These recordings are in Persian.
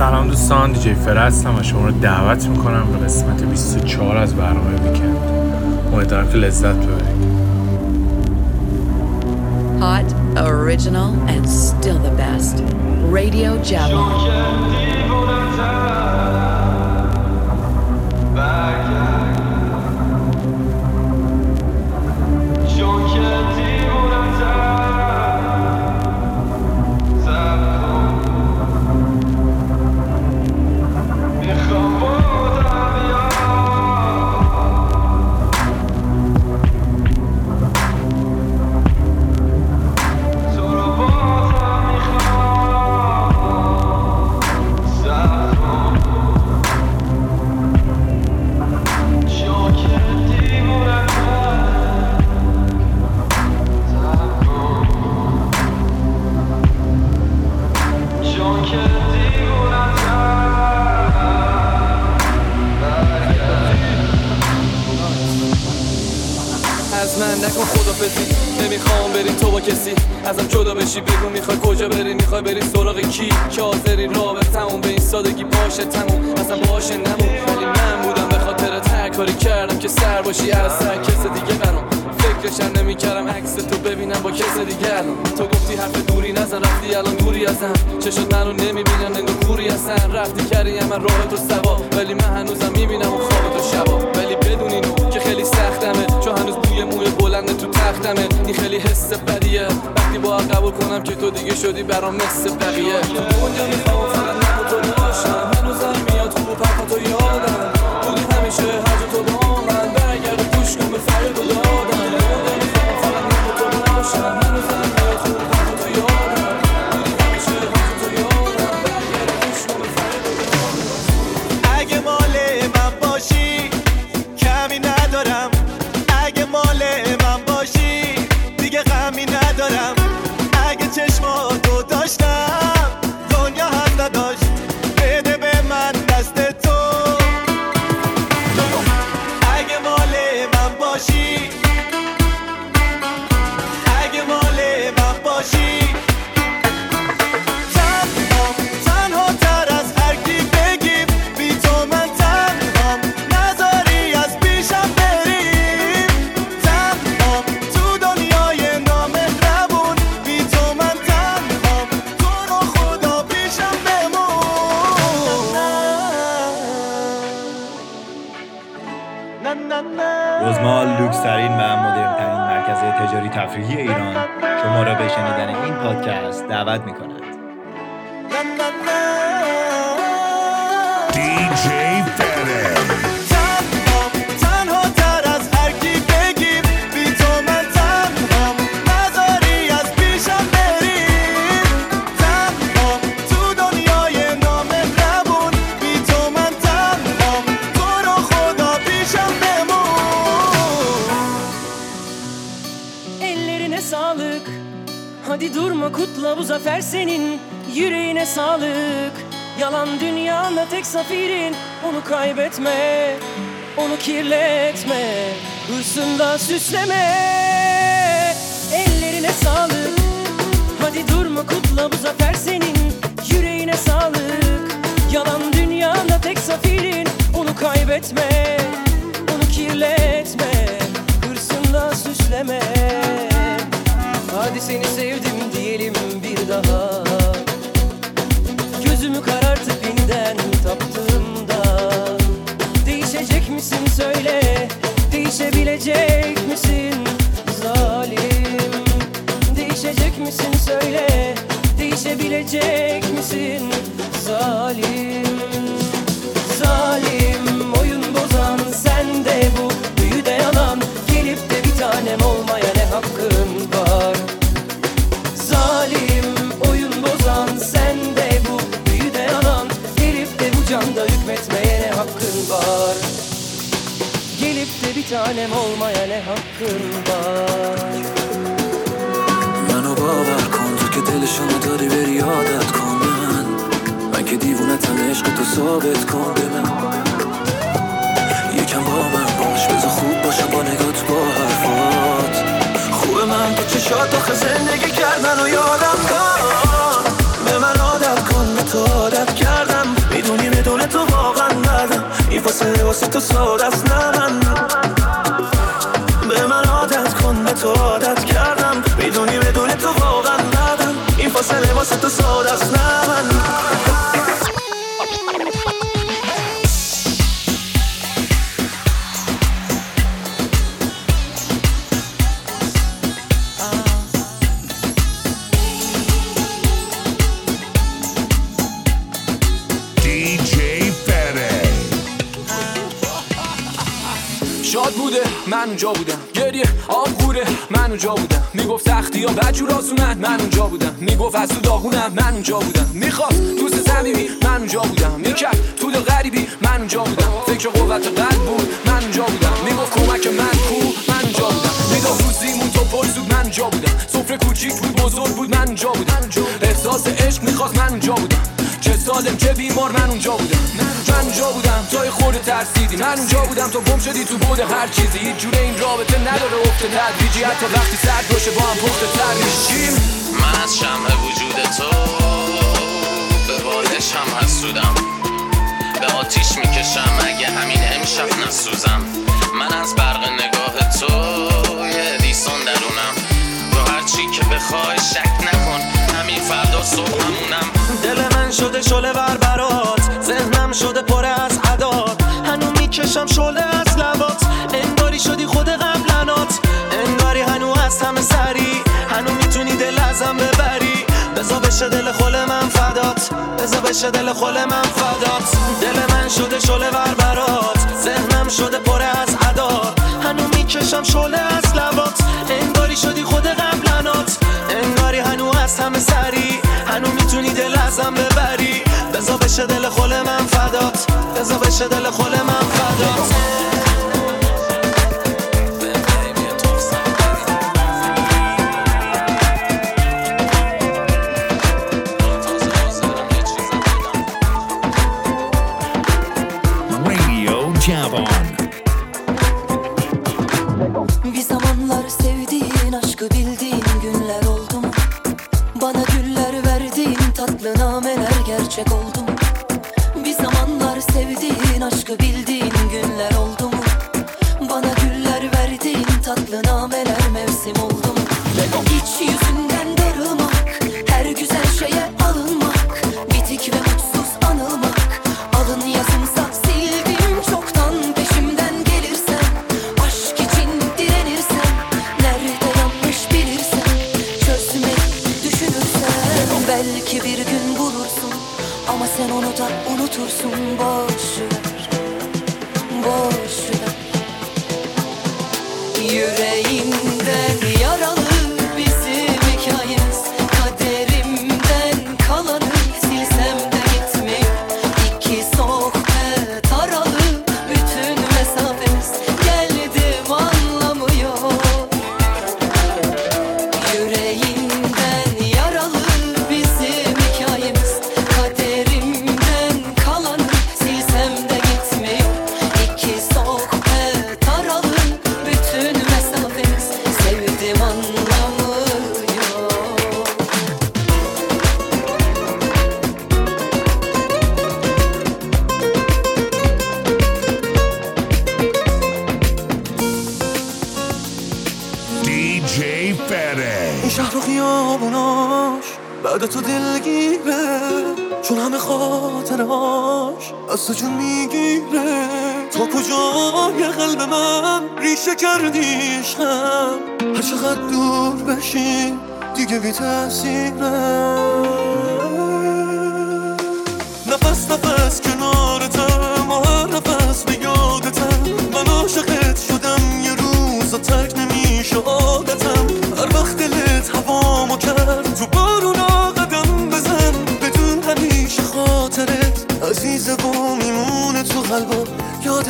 سلام دوستان دیجی فر هستم و شما رو دعوت می‌کنم به قسمت 24 از برنامه ویکند امیدوارم که لذت ببرید Hot, original, and still the best. Radio Java. بری سراغ کی؟ که حاضری رابط تموم به این سادگی باشه تموم. اصلا باشه نمون ولی من بودم به خاطر هر کاری کردم که سر باشی از سر کس دیگه برام. فکرشم نمی‌کردم عکس تو ببینم با کس دیگه. ازم چه شد منو نمی‌بینم نگاه کوری هستن. رفتی کردی من راه تو سوا. ولی من هنوزم می‌بینم اون خواب تو شبا. ولی بدون اینو که خیلی سختمه. چون هنوز بوی موی بلند تو تختمه. این خیلی حس بدیه. وقتی با قبول کنم که تو دیگه شدی برام مثل بقیه. تو دنیا می‌خوام فقط تو باشم هنوزم DJ Yüreğine sağlık. Yalan dünyanda tek zafirin Onu kaybetme Onu kirletme. Hırsında süsleme. Ellerine sağlık. Hadi durma kutla bu zafer senin. Yüreğine sağlık. Yalan dünyanda tek zafirin Onu kaybetme Onu kirletme. Hırsında süsleme. Hadi seni sevdim diyelim bir daha misin söyle Değişebilecek misin zalim? Değişecek misin söyle Değişebilecek misin zalim? Zalim oyun bozan sen de bu büyü de yalan. Gelip de bir tanem olmaya ne hakkın var? Zalim oyun bozan sen de bu büyü de yalan. Gelip de bu canda hükmetmeye bir tanem olmaya ne hakkın var? منو باور کن تو که دلشونو داری بری یادت کن به من من که دیوونتم عشق تو ثابت کن با من باش بذار خوب باشم با نگات با حرفات خوبه من تو چشات آخه زندگی کردن و یادم کن بدون تو واقعا دردم این فاصله واسه تو سادست نبند به من عادت کن به تو عادت کردم. می‌دونی بدون تو واقعا دردم این فاصله واسه تو سادست نبند اونجا بودم گریه آب غوره من اونجا بودم می‌گفت سختی ها بجور آسونن من اونجا بودم می‌گفت از تو داغونم من اونجا بودم می‌خواست دوست صمیمی من اونجا بودم می‌کرد تو دل غریبی من اونجا بودم فکر قوت قلب بود من اونجا بودم می‌گفت کمک من کو من اونجا بودم می‌گفت روزیمون تو پر زود من اونجا بودم سفره کوچیک بود بزرگ بود من اونجا بودم احساس عشق می‌خواست من اونجا بودم چه سالم چه بیمار من اونجا بودم من اونجا بودم توی خود ترسیدی. من اونجا بودم تو گم شدی تو بود هر چیزی. هیچ جوره این رابطه نداره افت تدریجی. حتی وقتی سرد باشه با هم پخت تر میشیم. من از شمع وجود تو به بالش هم حسودم. به آتیش می‌کشم اگه همین امشب نسوزم. من از برق نگاه تو یه دیسان درونم. رو هر چی که بخوای شک نکن. همین فردا صبح همونم دل من شده شله ور برات ذهنم شده پر از از همه سری. هنو می‌تونی دل ازم ببری. بزا بشه دل خل من فدات. بزا بشه دل خل من فدات. دل من شده شله ور برات ذهنم شده پر از عداد هنو می‌کشم شله از لبات. انگاری شدی خود قبلنات. انگاری هنو از همه سری. هنو می‌تونی دل ازم ببری. بزا بشه دل خل من فدات. بزا بشه دل خل من فدات. Aşkı bildiğin günler oldu mu? Bana güller verdiğin tatlı nameler mevsim oldu mu? Hiç yüzünden کجای قلب من ریشه کردی عشقم هر چقدر دور بشی دیگه بی تاثیره نفس نفس کنارتم و هر نفس به یادتم من عاشقت شدم یه روز تک نمیشه عادتم. هر وقت دلت هوامو کرد تو بارونا قدم بزن. بدون همیشه خاطرت عزیزه و میمونه تو قلبم. یاد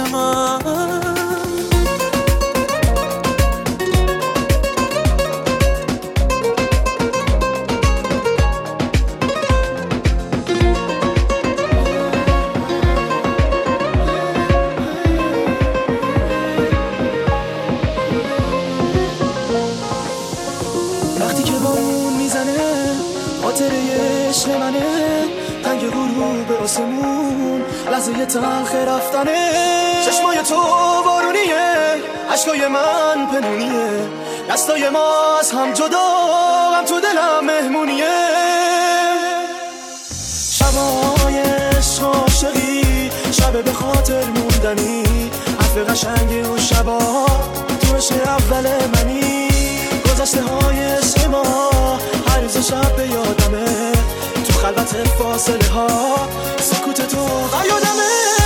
آسمون لحظه تلخ رفتنه. چشمای تو بارونیه عشقای من پنونیه دستای ما از هم جدا هم تو دلم مهمونیه. شبای عشق و عاشقی شب به خاطر موندنی. حرف قشنگ اون شبا تو عشق اول منی. گذشته های عشق هر روز و شب به یادمه. خلوت فاصله ها. سکوت تو. یادمه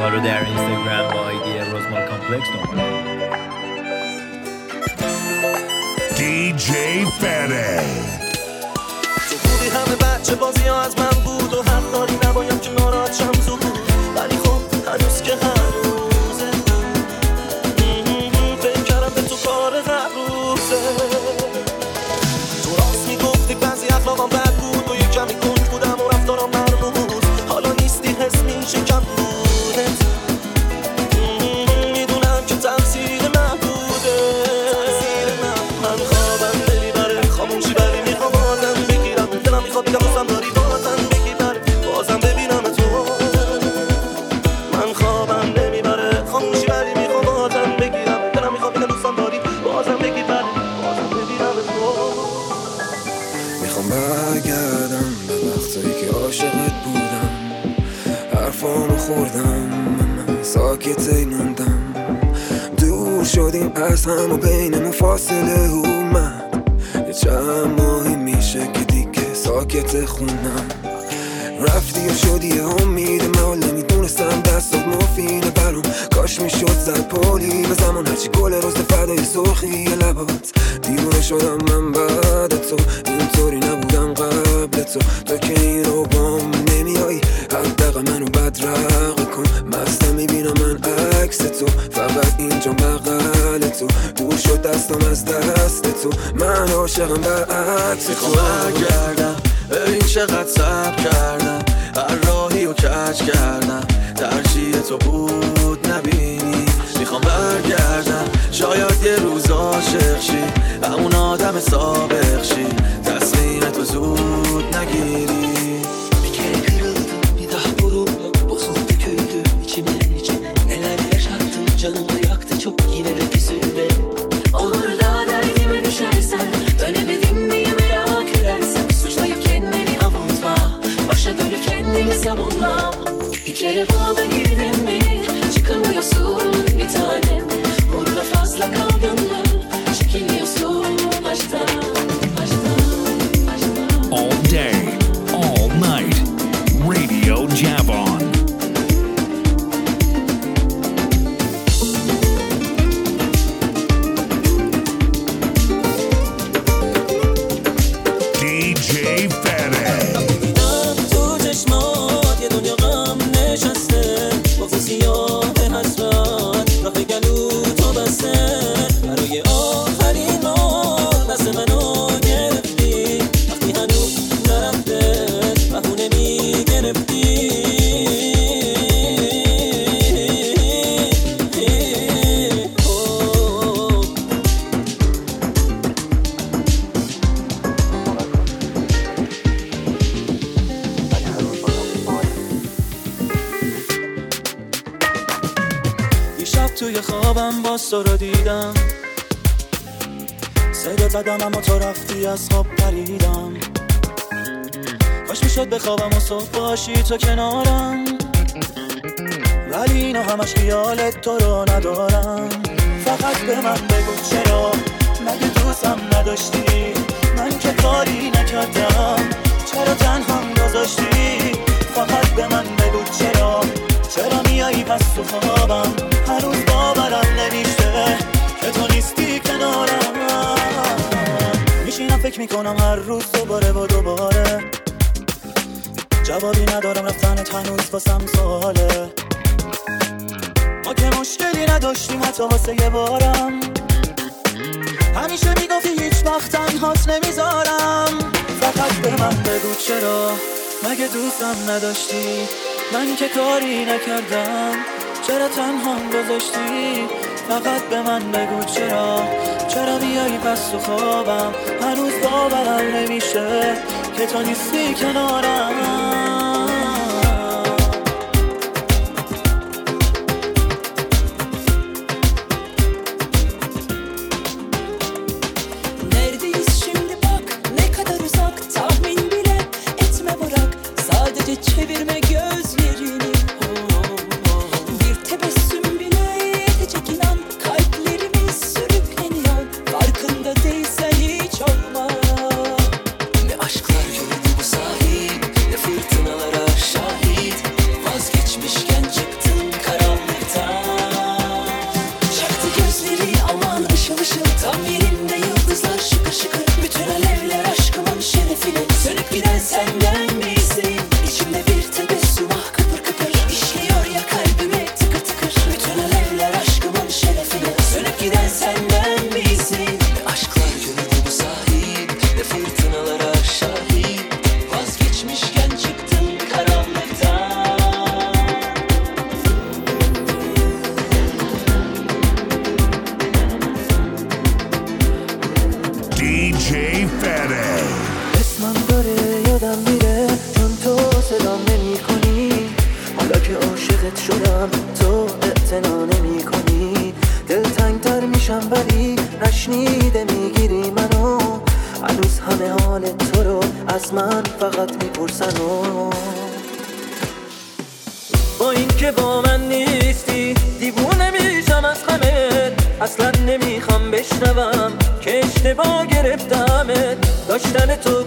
ما رو در اینستاگرام با آیدی روزمال کامپلکس دنبال DJ Fede. تو بودی همه بچه بازی ها از من بود و حق داری از هم و بینمون فاصله اومد. یه چند ماهی میشه که دیگه ساکت خونم. رفتی و شدی امید من حال نمی‌دونستم دستات مفیده برام. کاش می‌شد زد پولی به زمان هرچی گل روز فدای سرخی لبات. دیوانه شدم من بعد تو. اینطوری نبودم قبل تو. تو که این رو بام نمیایی حداقل منو بدرق کن. مستم می‌بینم من عکس تو. فقط اینجا بغل تو. دور شد دستم از دست تو. من عاشقم برعکس تو. برگردم. ببین چقدر سب کردم. هر راهی و کج کردم. ترجیح تو بود نبینی. می‌خوام برگردم. شاید یه روز عاشق شی. همون آدم سابق شی. تصمیم تو زود نگیری. beni bağla mi? Çıkamıyorsun bir tane تو رو دیدم. صدا زدم اما تو رفتی از خواب پریدم. کاش می‌شد بخوابم و صبح باشی تو کنارم. ولی اینا همش خیالت تو رو ندارم. فقط به من بگو چرا مگه دوستم نداشتی؟ من که کاری نکردم. چرا تنهام گذاشتی؟ فقط به من بگو چرا. چرا میایی پس تو خوابم؟ هنوز باورم نمیشه که تو نیستی کنارم. میشینم فکر می‌کنم هر روز دوباره و دوباره. جوابی ندارم رفتنت هنوز واسم سواله. ما که مشکلی نداشتیم حتی واسه یه بارم. همیشه می‌گفتی هیچ وقت تنهات نمی‌ذارم. فقط به من بگو چرا مگه دوستم نداشتی؟ من که کاری نکردم. چرا تنهام گذاشتی؟ فقط به من بگو چرا؟ چرا میایی پس تو خوابم؟ هنوز باورم نمیشه که تو نیستی کنارم. اصلا نمی‌خوام بشنوم که اشتباه گرفتمت. داشتن تو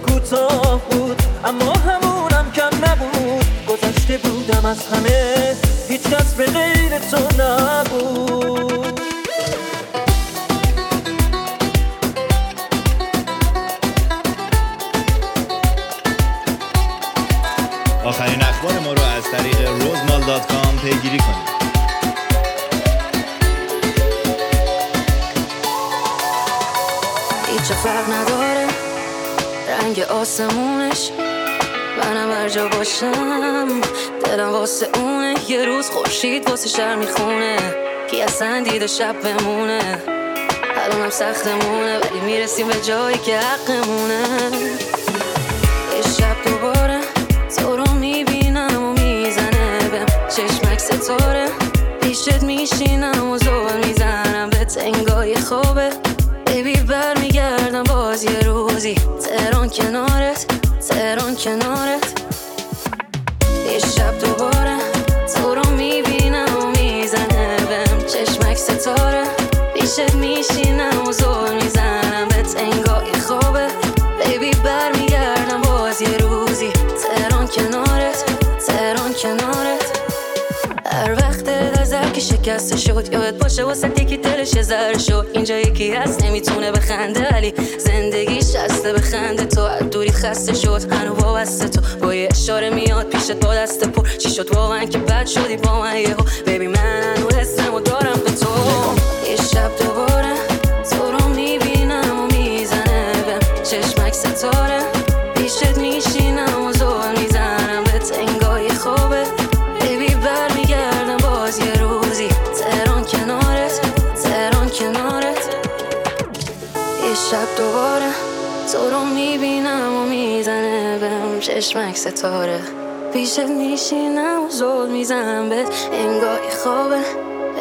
یه روز خورشید واسه شهر می‌خونه. کی اصلا دیده شب بمونه. الانم سختمونه ولی می‌رسیم به جایی که حقمونه. یه شب دوباره تو رو می‌بینم و می‌زنه بهم چشمک ستاره. پیشت میشینم و زور می‌زنم به تنگای خوبه. بیبی برمیگردم باز یه روزی. تهران کنارت تهران کنارت. که شکسته شد یادت باشه واسه یکی دلش زر شد. اینجا یکی هست نمی‌تونه بخنده ولی زندگیش شسته بخنده تو از دوریت خسته شد هنو وابسته. تو با یه اشاره میاد پیشت با دست پر. چی شد؟ واقعا که بد شدی با من یهو. ببین ستاره. پیشت میشینم و زود می‌زنم به انگاه خوابه.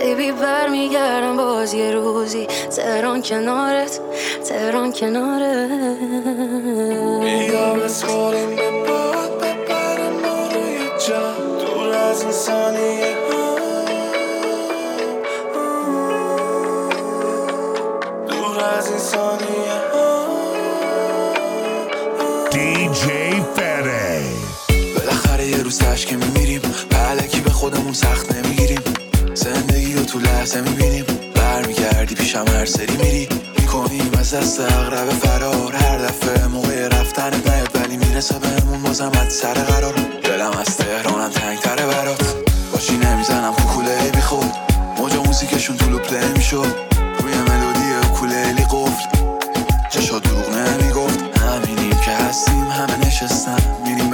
بیبی برمیگردم باز یه روزی. تهران کنارت تهران کنارت. بیا بسپاریم به باد ببرم ما رو یه جا دور از این ثانیه روز تشک میمیریم. پلکی به خودمون سخت نمی‌گیریم. زندگی رو تو لحظه می‌بینیم. برمیگردی پیشم هر سری میری. می‌کنیم از دست اغرب فرار. هر دفعه موقع رفتنت نیاد ولی می‌رسه بهمون. بازم از سر قرار. دلم از تهرانم تنگتره برات. باشی نمی‌زنم کوکوله بی خود. موجا موزیکشون طولو پلی می‌شد. روی ملودی اوکولیلی قفل. چشا دروغ نمی‌گفت؟ همینیم که هستیم همه نشستن. میریم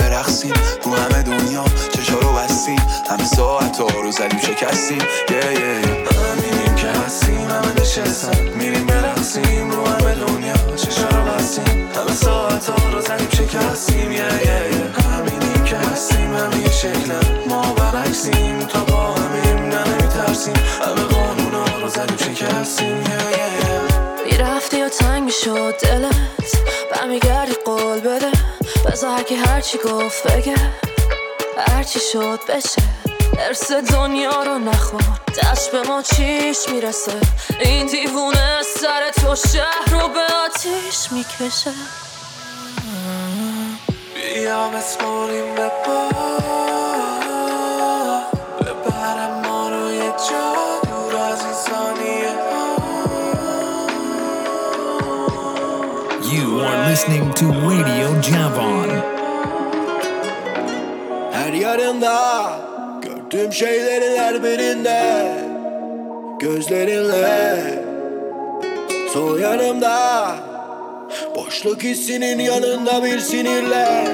همه ساعت ها رو زدیم شکستیم. یه یه همینیم که هستیم همه نشستن. میریم برقصیم رو همه دنیا چشا رو بستیم. همه ساعت ها رو زدیم شکستیم. یه یه یه همینیم که هستیم همه یه شکلن ما برعکسیم تا با همیم نه نمیترسیم. همه قانونا رو زدیم شکستیم. یه یه می‌رفتی و تنگ می‌شد دلت. برمیگردی قول بده. بذار که هرچی گفت بگه. هرچی شد بشه. ارس دنیا رو نخور. دست به ما چیش می‌رسه؟ این دیوونه سر تو شهر رو به آتیش می‌کشه. بیا بسپاریم به باد ببرم ما رو یه جا. دور از این ثانیه. You are listening to Radio Javon. Her yarında gördüğüm şeylerin her birinde Gözlerinle. Sol yanımda Boşluk hissinin yanında bir sinirle.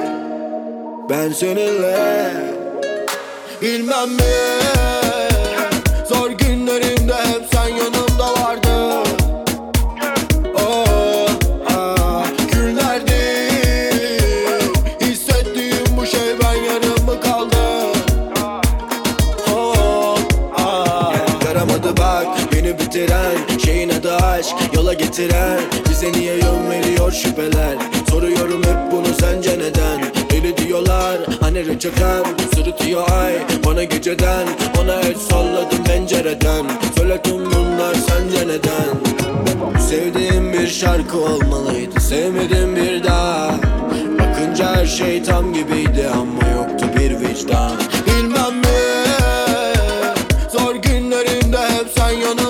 Ben seninle. Bilmem mi Zor günlerimde bitiren Bize niye yön veriyor şüpheler? Soruyorum hep bunu sence neden? Deli diyorlar hani reçeten Sırıtıyor ay. Bana geceden Ona el salladım pencereden. Söyle tüm bunlar sence neden? Sevdiğim bir şarkı olmalıydı Sevmedim bir daha. Bakınca her şey tam gibiydi Ama yoktu bir vicdan. Bilmem mi Zor günlerimde hep sen yanımda